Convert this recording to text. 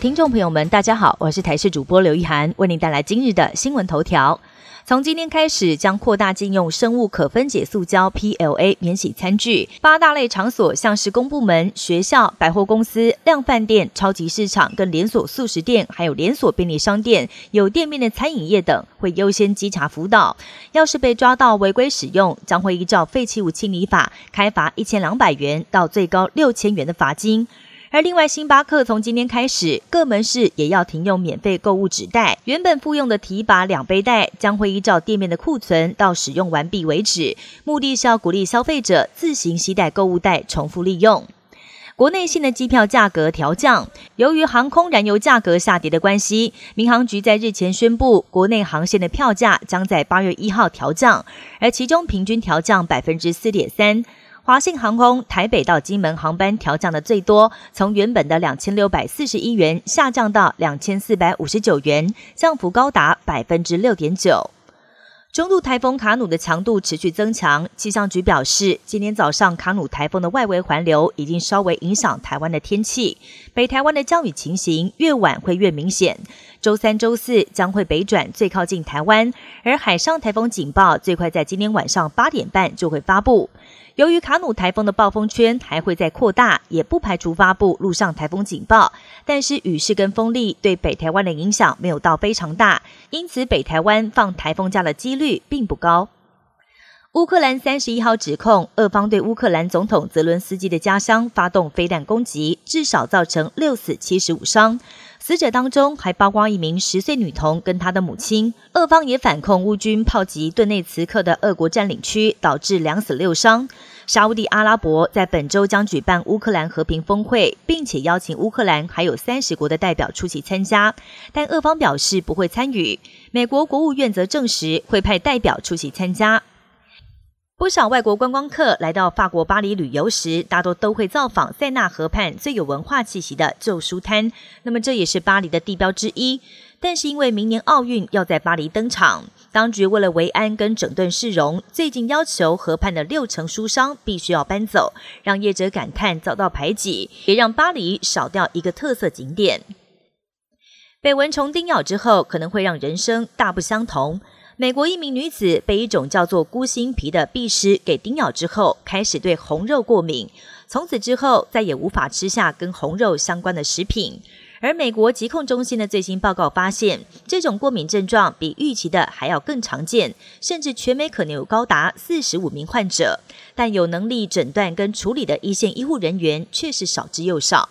听众朋友们，大家好，我是台视主播刘一涵，为您带来今日的新闻头条。从今天开始，将扩大禁用生物可分解塑胶 （PLA） 免洗餐具。八大类场所，像是公部门、学校、百货公司、量饭店、超级市场、跟连锁素食店，还有连锁便利商店、有店面的餐饮业等，会优先稽查辅导。要是被抓到违规使用，将会依照废弃物清理法开罚一千两百元到最高六千元的罚金。而另外，星巴克从今天开始，各门市也要停用免费购物纸袋。原本附用的提拔两杯袋，将会依照店面的库存到使用完毕为止。目的是要鼓励消费者自行携带购物袋，重复利用。国内线的机票价格调降，由于航空燃油价格下跌的关系，民航局在日前宣布，国内航线的票价将在八月一号调降，而其中平均调降百分之四点三。华信航空台北到金门航班调降的最多，从原本的两千六百四十一元下降到两千四百五十九元，降幅高达百分之六点九。中度台风卡努的强度持续增强，气象局表示，今天早上卡努台风的外围环流已经稍微影响台湾的天气，北台湾的降雨情形越晚会越明显。周三、周四将会北转最靠近台湾，而海上台风警报最快在今天晚上八点半就会发布。由于卡努台风的暴风圈还会再扩大，也不排除发布陆上台风警报。但是雨势跟风力对北台湾的影响没有到非常大，因此北台湾放台风假的几率并不高。乌克兰三十一号指控俄方对乌克兰总统泽伦斯基的家乡发动飞弹攻击，至少造成六死七十五伤。死者当中还包括一名十岁女童跟她的母亲。俄方也反控乌军炮击顿内茨克的俄国占领区，导致两死六伤。沙地阿拉伯在本周将举办乌克兰和平峰会，并且邀请乌克兰还有三十国的代表出席参加，但俄方表示不会参与。美国国务院则证实会派代表出席参加。不少外国观光客来到法国巴黎旅游时，大多都会造访塞纳河畔最有文化气息的旧书摊。那么这也是巴黎的地标之一。但是因为明年奥运要在巴黎登场，当局为了维安跟整顿市容，最近要求河畔的六成书商必须要搬走，让业者感叹遭到排挤，也让巴黎少掉一个特色景点。被蚊虫叮咬之后，可能会让人生大不相同。美国一名女子被一种叫做孤心皮的蜱虱给叮咬之后，开始对红肉过敏，从此之后再也无法吃下跟红肉相关的食品。而美国疾控中心的最新报告发现，这种过敏症状比预期的还要更常见，甚至全美可能有高达四十五名患者，但有能力诊断跟处理的一线医护人员却是少之又少。